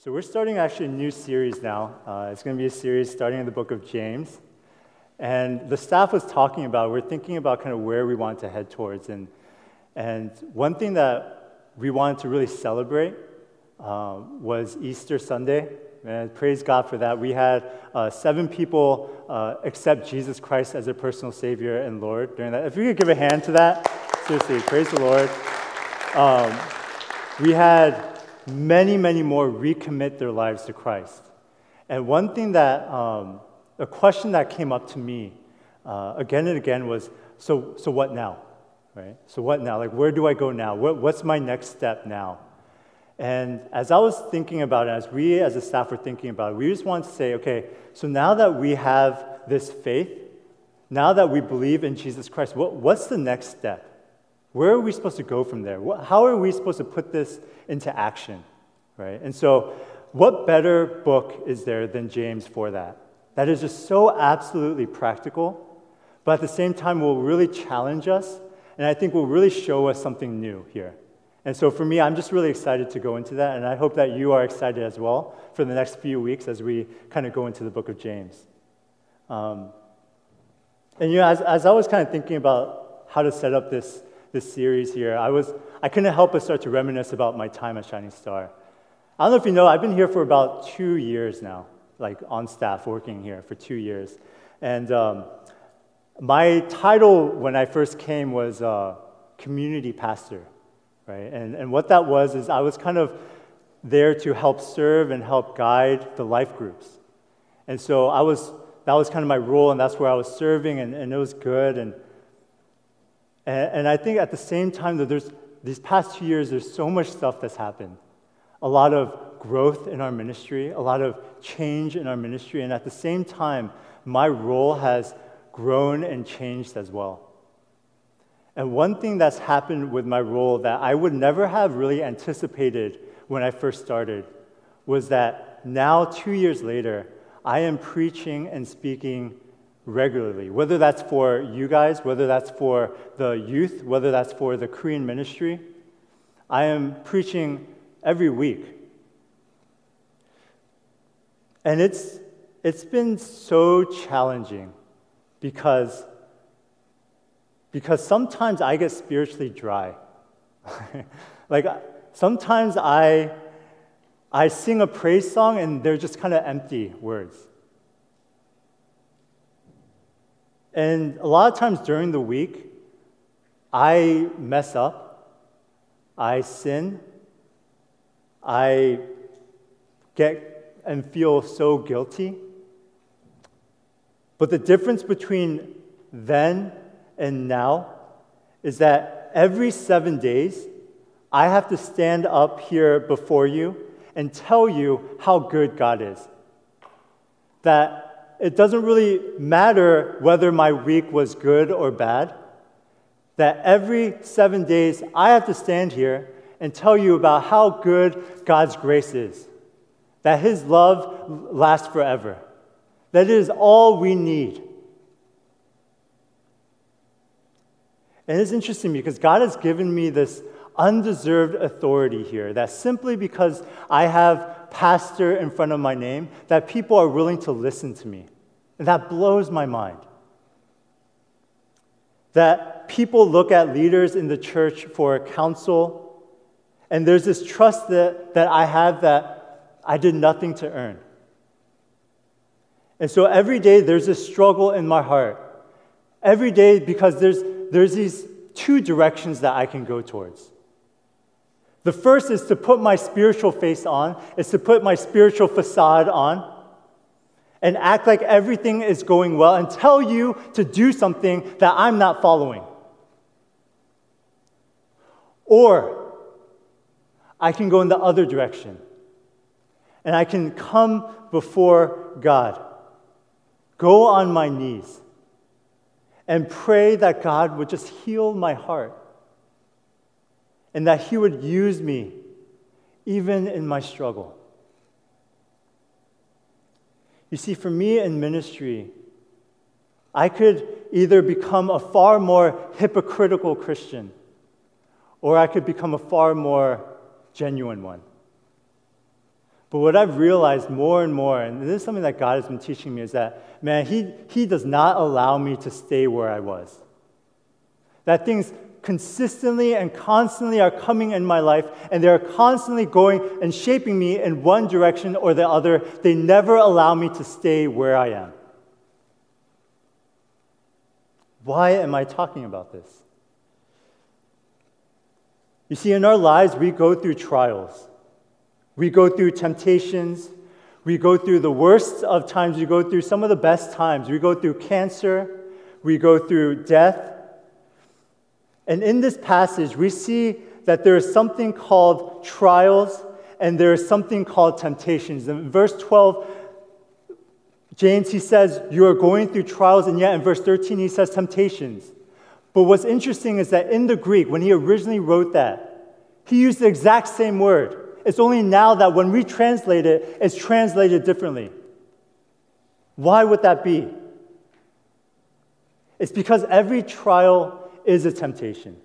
So, we're starting actually a new series now. Uh, it's going to be a series starting in the book of James. And the staff was talking about, we're thinking about kind of where we want to head towards. And, and one thing that we wanted to really celebrate uh, was Easter Sunday. And praise God for that. We had uh, seven people uh, accept Jesus Christ as their personal Savior and Lord during that. If we could give a hand to that, seriously, praise the Lord. Um, we had many, many more recommit their lives to Christ. And one thing that, um, a question that came up to me uh, again and again was so, so what now? Right? So what now? Like, where do I go now? What, what's my next step now? And as I was thinking about it, as we as a staff were thinking about it, we just wanted to say, okay, so now that we have this faith, now that we believe in Jesus Christ, what, what's the next step? Where are we supposed to go from there? How are we supposed to put this into action? Right? And so, what better book is there than James for that? That is just so absolutely practical, but at the same time will really challenge us, and I think will really show us something new here. And so for me, I'm just really excited to go into that, and I hope that you are excited as well for the next few weeks as we kind of go into the book of James. Um, and you know, as, as I was kind of thinking about how to set up this this series here, I, was, I couldn't help but start to reminisce about my time at Shining Star. I don't know if you know, I've been here for about two years now, like on staff working here for two years. And um, my title when I first came was uh, community pastor, right? And, and what that was is I was kind of there to help serve and help guide the life groups. And so I was, that was kind of my role, and that's where I was serving, and, and it was good. And and, and I think at the same time that there's these past two years, there's so much stuff that's happened. A lot of growth in our ministry, a lot of change in our ministry, and at the same time, my role has grown and changed as well. And one thing that's happened with my role that I would never have really anticipated when I first started was that now, two years later, I am preaching and speaking regularly, whether that's for you guys, whether that's for the youth, whether that's for the Korean ministry. I am preaching every week. And it's, it's been so challenging because, because sometimes I get spiritually dry. like sometimes I, I sing a praise song and they're just kind of empty words. And a lot of times during the week, I mess up, I sin, I get and feel so guilty. But the difference between then and now is that every seven days, I have to stand up here before you and tell you how good God is. That it doesn't really matter whether my week was good or bad. That every seven days I have to stand here and tell you about how good God's grace is. That His love lasts forever. That it is all we need. And it's interesting because God has given me this undeserved authority here that simply because I have pastor in front of my name, that people are willing to listen to me. And that blows my mind. That people look at leaders in the church for counsel, and there's this trust that, that I have that I did nothing to earn. And so every day there's a struggle in my heart. Every day because there's, there's these two directions that I can go towards. The first is to put my spiritual face on, is to put my spiritual facade on and act like everything is going well and tell you to do something that I'm not following. Or I can go in the other direction and I can come before God, go on my knees, and pray that God would just heal my heart and that He would use me even in my struggle. You see, for me in ministry, I could either become a far more hypocritical Christian or I could become a far more genuine one. But what I've realized more and more, and this is something that God has been teaching me, is that, man, He, he does not allow me to stay where I was. That things consistently and constantly are coming in my life, and they're constantly going and shaping me in one direction or the other. They never allow me to stay where I am. Why am I talking about this? You see, in our lives, we go through trials. We go through temptations. We go through the worst of times. We go through some of the best times. We go through cancer. We go through death. And in this passage, we see that there is something called trials and there is something called temptations. In verse 12, James, he says, You are going through trials, and yet in verse 13, he says temptations. But what's interesting is that in the Greek, when he originally wrote that, he used the exact same word. It's only now that when we translate it, it's translated differently. Why would that be? It's because every trial is a temptation.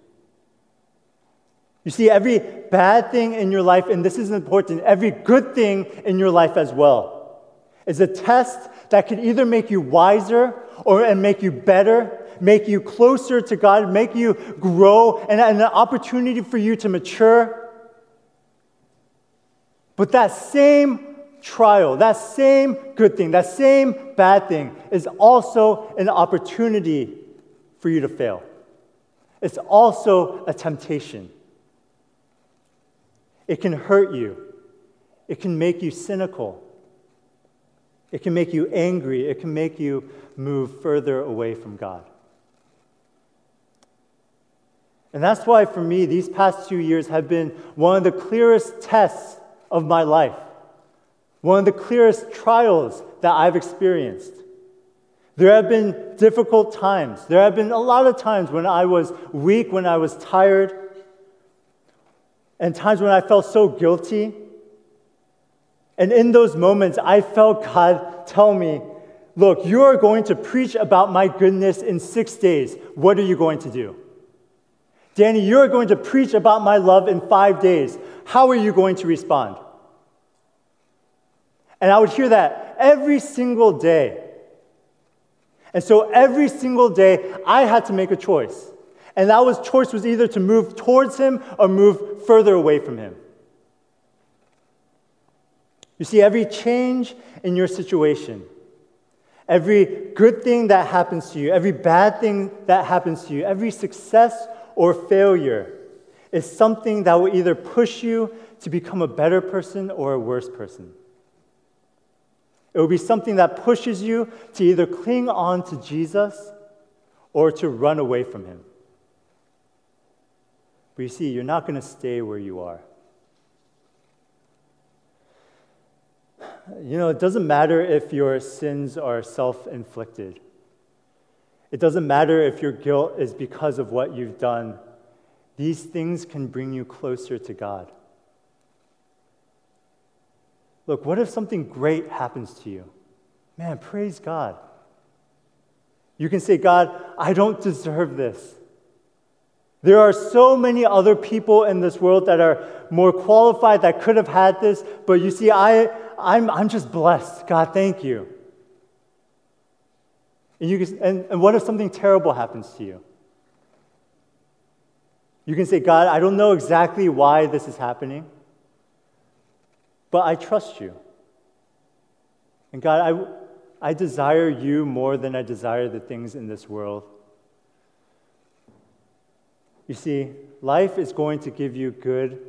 You see, every bad thing in your life, and this is important, every good thing in your life as well, is a test that could either make you wiser or and make you better, make you closer to God, make you grow, and, and an opportunity for you to mature but that same trial, that same good thing, that same bad thing is also an opportunity for you to fail. It's also a temptation. It can hurt you, it can make you cynical, it can make you angry, it can make you move further away from God. And that's why, for me, these past two years have been one of the clearest tests of my life, one of the clearest trials that I've experienced. There have been difficult times. There have been a lot of times when I was weak, when I was tired, and times when I felt so guilty. And in those moments, I felt God tell me, Look, you are going to preach about my goodness in six days. What are you going to do? Danny, you're going to preach about my love in five days. How are you going to respond? And I would hear that every single day. And so every single day, I had to make a choice. And that was choice was either to move towards him or move further away from him. You see, every change in your situation, every good thing that happens to you, every bad thing that happens to you, every success or failure is something that will either push you to become a better person or a worse person. It will be something that pushes you to either cling on to Jesus or to run away from him. But you see, you're not going to stay where you are. You know, it doesn't matter if your sins are self inflicted. It doesn't matter if your guilt is because of what you've done. These things can bring you closer to God. Look, what if something great happens to you? Man, praise God. You can say, God, I don't deserve this. There are so many other people in this world that are more qualified that could have had this, but you see, I, I'm, I'm just blessed. God, thank you. And, you can, and, and what if something terrible happens to you? You can say, God, I don't know exactly why this is happening. But I trust you. And God, I, I desire you more than I desire the things in this world. You see, life is going to give you good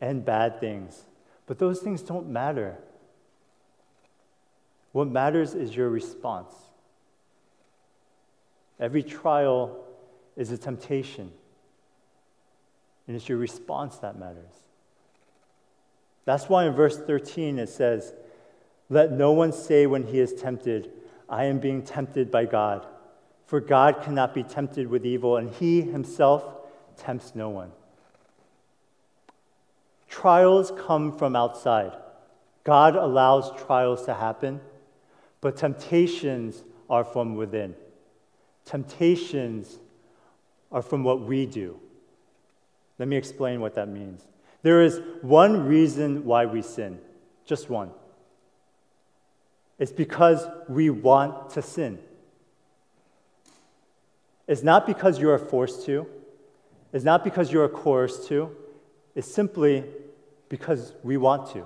and bad things, but those things don't matter. What matters is your response. Every trial is a temptation, and it's your response that matters. That's why in verse 13 it says, Let no one say when he is tempted, I am being tempted by God. For God cannot be tempted with evil, and he himself tempts no one. Trials come from outside. God allows trials to happen, but temptations are from within. Temptations are from what we do. Let me explain what that means. There is one reason why we sin, just one. It's because we want to sin. It's not because you are forced to, it's not because you are coerced to, it's simply because we want to.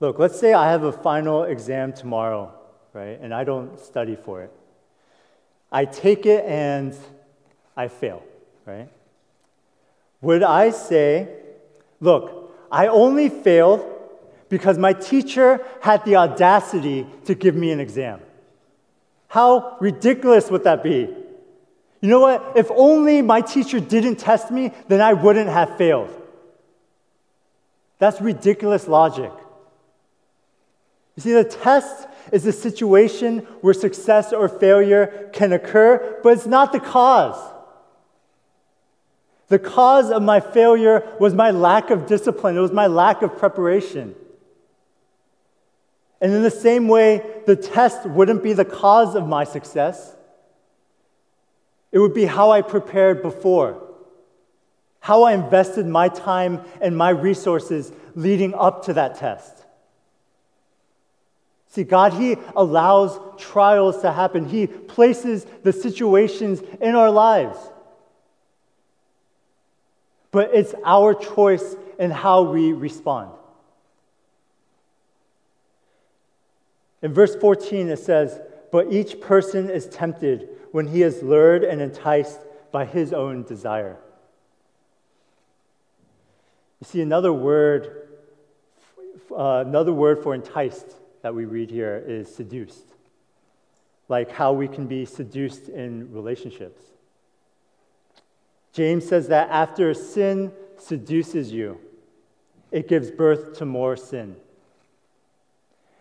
Look, let's say I have a final exam tomorrow, right, and I don't study for it. I take it and I fail, right? Would I say, look, I only failed because my teacher had the audacity to give me an exam. How ridiculous would that be? You know what? If only my teacher didn't test me, then I wouldn't have failed. That's ridiculous logic. You see, the test is a situation where success or failure can occur, but it's not the cause. The cause of my failure was my lack of discipline, it was my lack of preparation. And in the same way, the test wouldn't be the cause of my success. It would be how I prepared before, how I invested my time and my resources leading up to that test. See, God, He allows trials to happen, He places the situations in our lives. But it's our choice in how we respond. In verse 14, it says, But each person is tempted when he is lured and enticed by his own desire. You see, another word, uh, another word for enticed that we read here is seduced, like how we can be seduced in relationships. James says that after sin seduces you, it gives birth to more sin.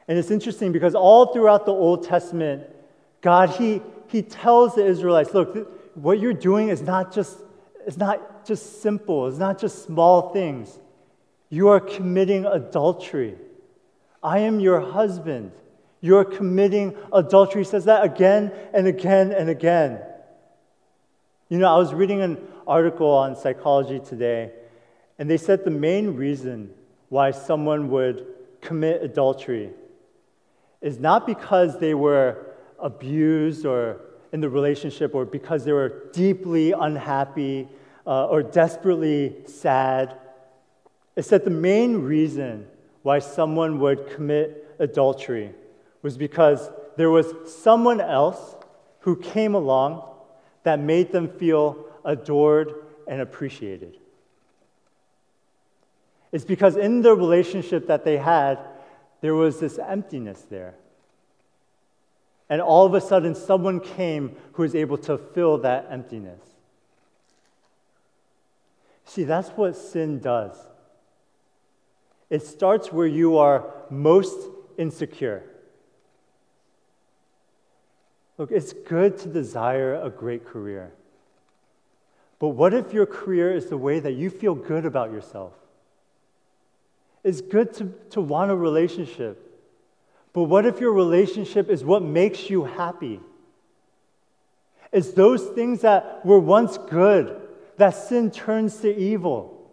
And it's interesting because all throughout the Old Testament, God, He, he tells the Israelites, look, what you're doing is not just, it's not just simple, it's not just small things. You are committing adultery. I am your husband. You're committing adultery. He says that again and again and again. You know, I was reading an article on psychology today, and they said the main reason why someone would commit adultery is not because they were abused or in the relationship or because they were deeply unhappy uh, or desperately sad. It's that the main reason why someone would commit adultery was because there was someone else who came along that made them feel adored and appreciated. It's because in the relationship that they had, there was this emptiness there. And all of a sudden, someone came who was able to fill that emptiness. See, that's what sin does. It starts where you are most insecure. Look, it's good to desire a great career. But what if your career is the way that you feel good about yourself? It's good to, to want a relationship. But what if your relationship is what makes you happy? It's those things that were once good that sin turns to evil.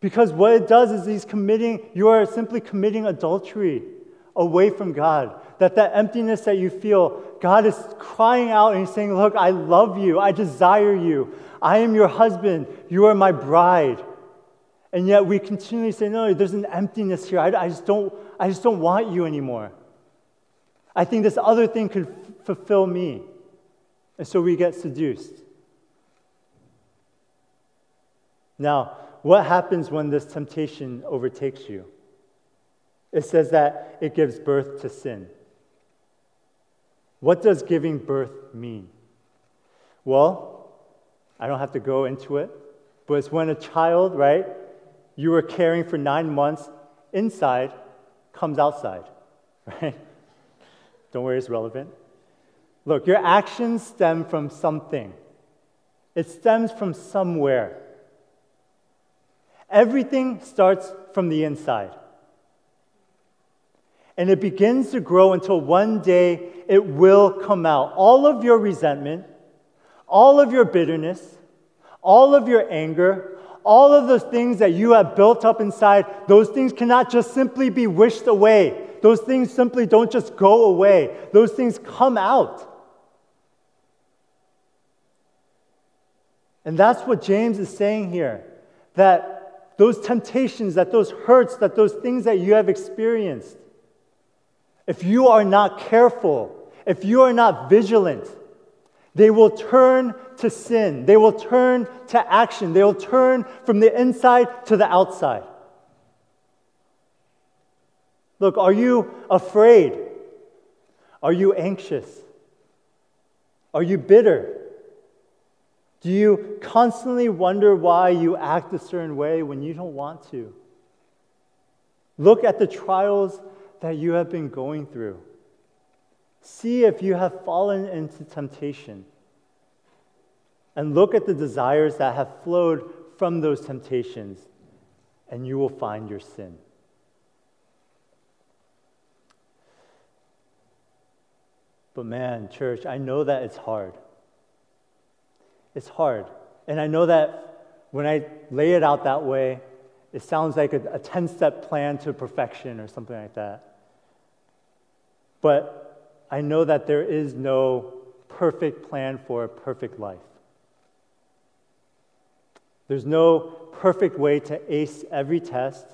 Because what it does is he's committing, you are simply committing adultery away from God. That that emptiness that you feel, God is crying out and he's saying, Look, I love you. I desire you. I am your husband. You are my bride. And yet we continually say, no, there's an emptiness here. I, I, just, don't, I just don't want you anymore. I think this other thing could f- fulfill me. And so we get seduced. Now, what happens when this temptation overtakes you? It says that it gives birth to sin. What does giving birth mean? Well, I don't have to go into it, but it's when a child, right, you were caring for nine months inside comes outside, right? Don't worry, it's relevant. Look, your actions stem from something, it stems from somewhere. Everything starts from the inside. And it begins to grow until one day it will come out. All of your resentment, all of your bitterness, all of your anger, all of those things that you have built up inside, those things cannot just simply be wished away. Those things simply don't just go away, those things come out. And that's what James is saying here that those temptations, that those hurts, that those things that you have experienced, if you are not careful, if you are not vigilant, they will turn to sin. They will turn to action. They will turn from the inside to the outside. Look, are you afraid? Are you anxious? Are you bitter? Do you constantly wonder why you act a certain way when you don't want to? Look at the trials that you have been going through. See if you have fallen into temptation. And look at the desires that have flowed from those temptations, and you will find your sin. But man, church, I know that it's hard. It's hard. And I know that when I lay it out that way, it sounds like a 10 step plan to perfection or something like that. But I know that there is no perfect plan for a perfect life. There's no perfect way to ace every test,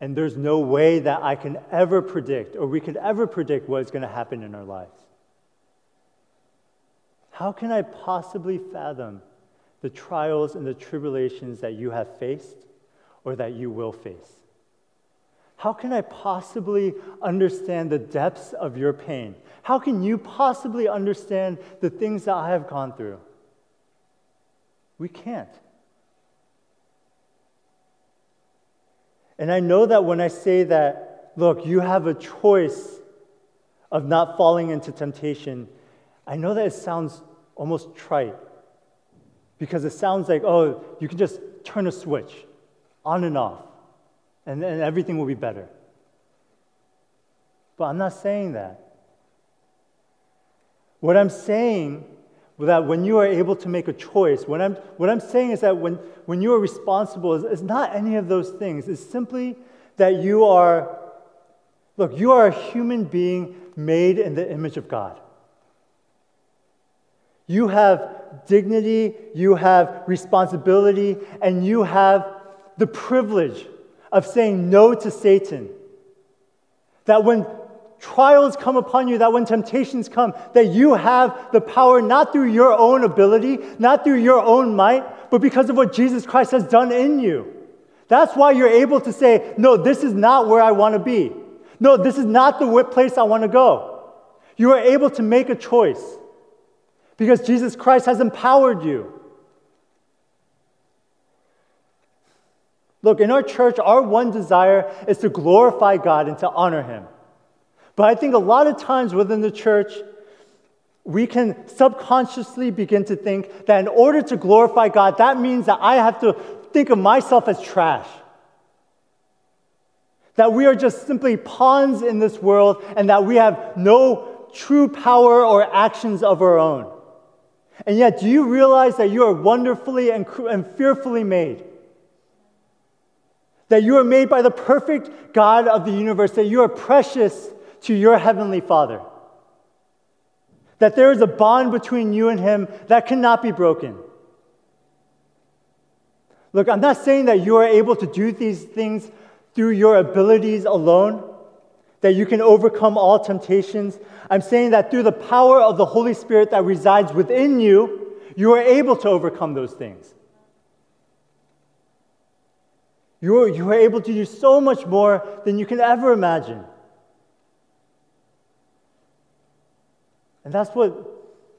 and there's no way that I can ever predict or we could ever predict what is going to happen in our lives. How can I possibly fathom the trials and the tribulations that you have faced or that you will face? How can I possibly understand the depths of your pain? How can you possibly understand the things that I have gone through? We can't. And I know that when I say that, look, you have a choice of not falling into temptation, I know that it sounds almost trite because it sounds like, oh, you can just turn a switch on and off and then everything will be better. But I'm not saying that. What I'm saying that when you are able to make a choice, what I'm, what I'm saying is that when, when you are responsible, it's, it's not any of those things. It's simply that you are, look, you are a human being made in the image of God. You have dignity, you have responsibility, and you have the privilege of saying no to Satan. That when trials come upon you, that when temptations come, that you have the power not through your own ability, not through your own might, but because of what Jesus Christ has done in you. That's why you're able to say, No, this is not where I want to be. No, this is not the place I want to go. You are able to make a choice because Jesus Christ has empowered you. Look, in our church, our one desire is to glorify God and to honor Him. But I think a lot of times within the church, we can subconsciously begin to think that in order to glorify God, that means that I have to think of myself as trash. That we are just simply pawns in this world and that we have no true power or actions of our own. And yet, do you realize that you are wonderfully and, fearfully made? That you are made by the perfect God of the universe, that you are precious to your heavenly Father. That there is a bond between you and Him that cannot be broken. Look, I'm not saying that you are able to do these things through your abilities alone, that you can overcome all temptations. I'm saying that through the power of the Holy Spirit that resides within you, you are able to overcome those things. You are, you are able to do so much more than you can ever imagine. And that's what,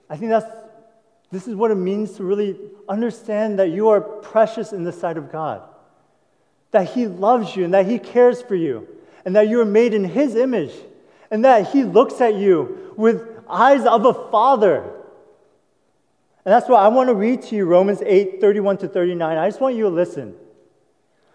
I think that's, this is what it means to really understand that you are precious in the sight of God. That He loves you and that He cares for you and that you are made in His image and that He looks at you with eyes of a father. And that's why I want to read to you Romans 8 31 to 39. I just want you to listen.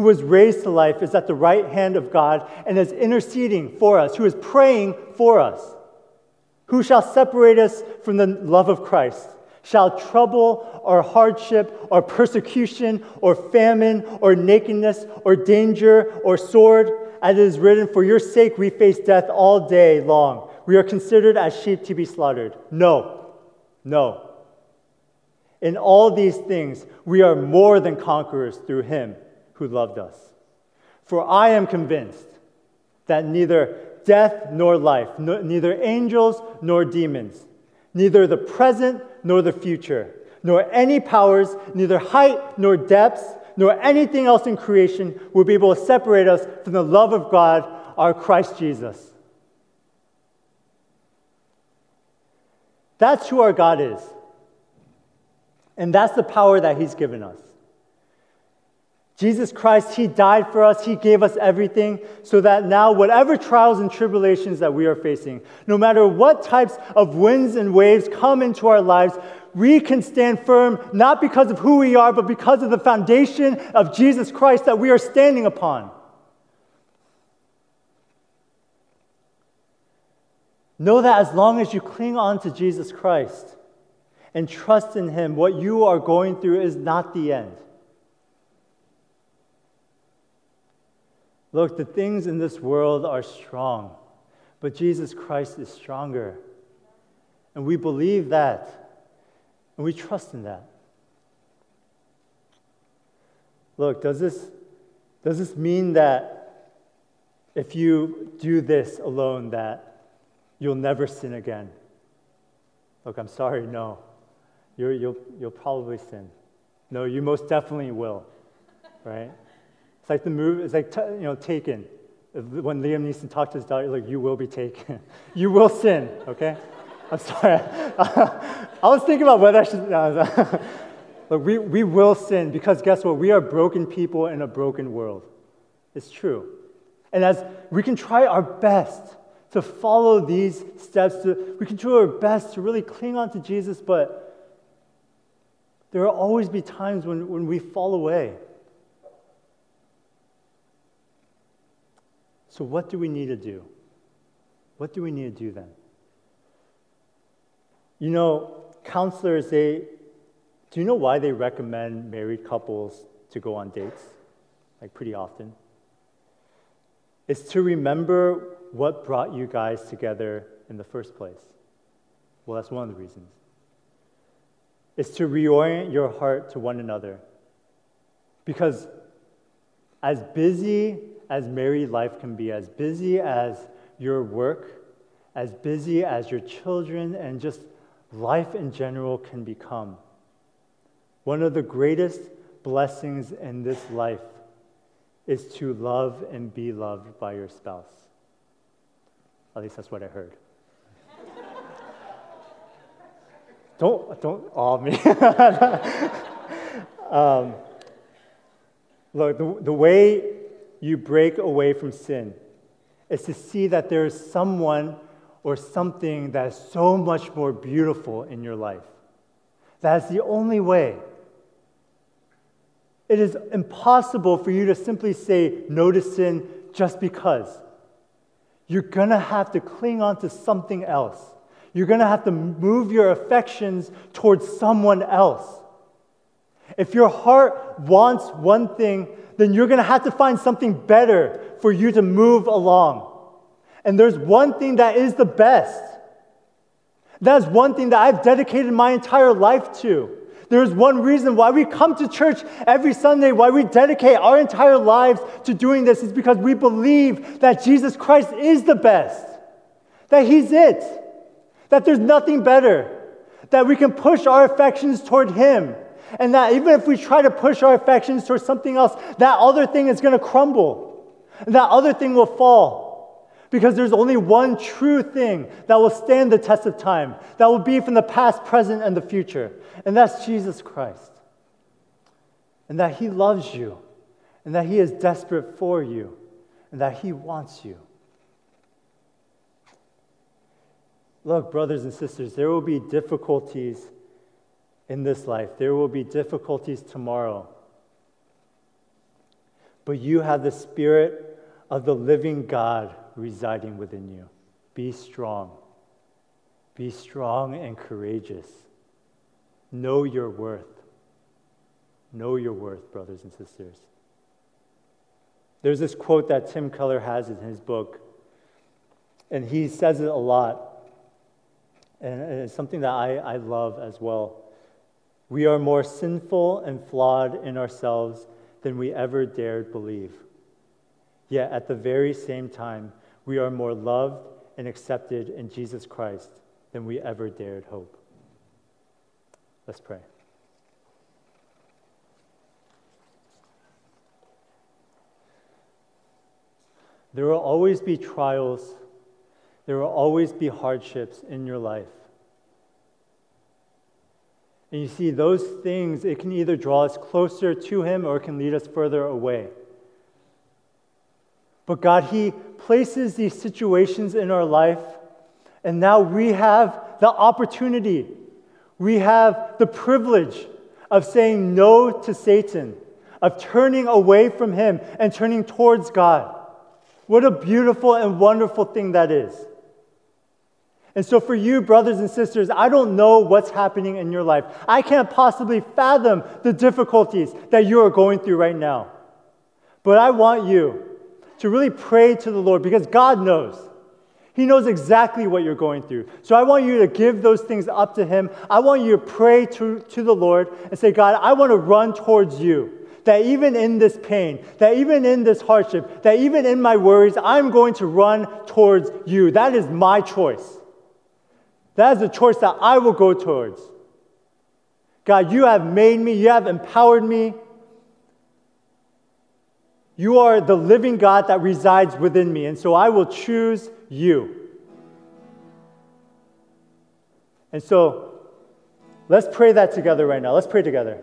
who was raised to life, is at the right hand of God and is interceding for us, who is praying for us. Who shall separate us from the love of Christ? Shall trouble or hardship or persecution or famine or nakedness or danger or sword? As it is written, For your sake we face death all day long. We are considered as sheep to be slaughtered. No, no. In all these things, we are more than conquerors through him who loved us. For I am convinced that neither death nor life, no, neither angels nor demons, neither the present nor the future, nor any powers, neither height nor depths, nor anything else in creation will be able to separate us from the love of God, our Christ Jesus. That's who our God is. And that's the power that He's given us. Jesus Christ, He died for us. He gave us everything so that now, whatever trials and tribulations that we are facing, no matter what types of winds and waves come into our lives, we can stand firm not because of who we are, but because of the foundation of Jesus Christ that we are standing upon. Know that as long as you cling on to Jesus Christ and trust in Him, what you are going through is not the end. Look, the things in this world are strong, but Jesus Christ is stronger. And we believe that, and we trust in that. Look, does this, does this mean that if you do this alone, that you'll never sin again? Look, I'm sorry, no. you will you'll, you'll probably sin. No, you most definitely will, right? It's like the movie, it's like, you know, Taken. When Liam Neeson talked to his daughter, like, you will be taken. you will sin, okay? I'm sorry. I was thinking about whether I should. Look, we, we will sin because guess what? We are broken people in a broken world. It's true. And as we can try our best to follow these steps, to, we can do our best to really cling on to Jesus, but there will always be times when, when we fall away. So, what do we need to do? What do we need to do then? You know, counselors, they, do you know why they recommend married couples to go on dates? Like, pretty often? It's to remember what brought you guys together in the first place. Well, that's one of the reasons. It's to reorient your heart to one another. Because as busy as married life can be, as busy as your work, as busy as your children, and just life in general can become. One of the greatest blessings in this life is to love and be loved by your spouse. At least that's what I heard. don't don't awe me. um, look, the, the way you break away from sin is to see that there is someone or something that is so much more beautiful in your life. That is the only way. It is impossible for you to simply say no to sin just because. You're going to have to cling on to something else. You're going to have to move your affections towards someone else. If your heart wants one thing, then you're going to have to find something better for you to move along. And there's one thing that is the best. That's one thing that I've dedicated my entire life to. There's one reason why we come to church every Sunday, why we dedicate our entire lives to doing this is because we believe that Jesus Christ is the best, that He's it, that there's nothing better, that we can push our affections toward Him and that even if we try to push our affections towards something else, that other thing is going to crumble. That other thing will fall. Because there's only one true thing that will stand the test of time, that will be from the past, present, and the future, and that's Jesus Christ. And that He loves you, and that He is desperate for you, and that He wants you. Look, brothers and sisters, there will be difficulties in this life, there will be difficulties tomorrow. But you have the Spirit of the living God residing within you. Be strong. Be strong and courageous. Know your worth. Know your worth, brothers and sisters. There's this quote that Tim Keller has in his book, and he says it a lot. And it's something that I, I love as well. We are more sinful and flawed in ourselves than we ever dared believe. Yet at the very same time, we are more loved and accepted in Jesus Christ than we ever dared hope. Let's pray. There will always be trials, there will always be hardships in your life. And you see, those things, it can either draw us closer to Him or it can lead us further away. But God, He places these situations in our life, and now we have the opportunity, we have the privilege of saying no to Satan, of turning away from Him and turning towards God. What a beautiful and wonderful thing that is. And so, for you, brothers and sisters, I don't know what's happening in your life. I can't possibly fathom the difficulties that you are going through right now. But I want you to really pray to the Lord because God knows. He knows exactly what you're going through. So I want you to give those things up to Him. I want you to pray to, to the Lord and say, God, I want to run towards you. That even in this pain, that even in this hardship, that even in my worries, I'm going to run towards you. That is my choice. That is the choice that I will go towards. God, you have made me, you have empowered me. You are the living God that resides within me, and so I will choose you. And so let's pray that together right now. Let's pray together.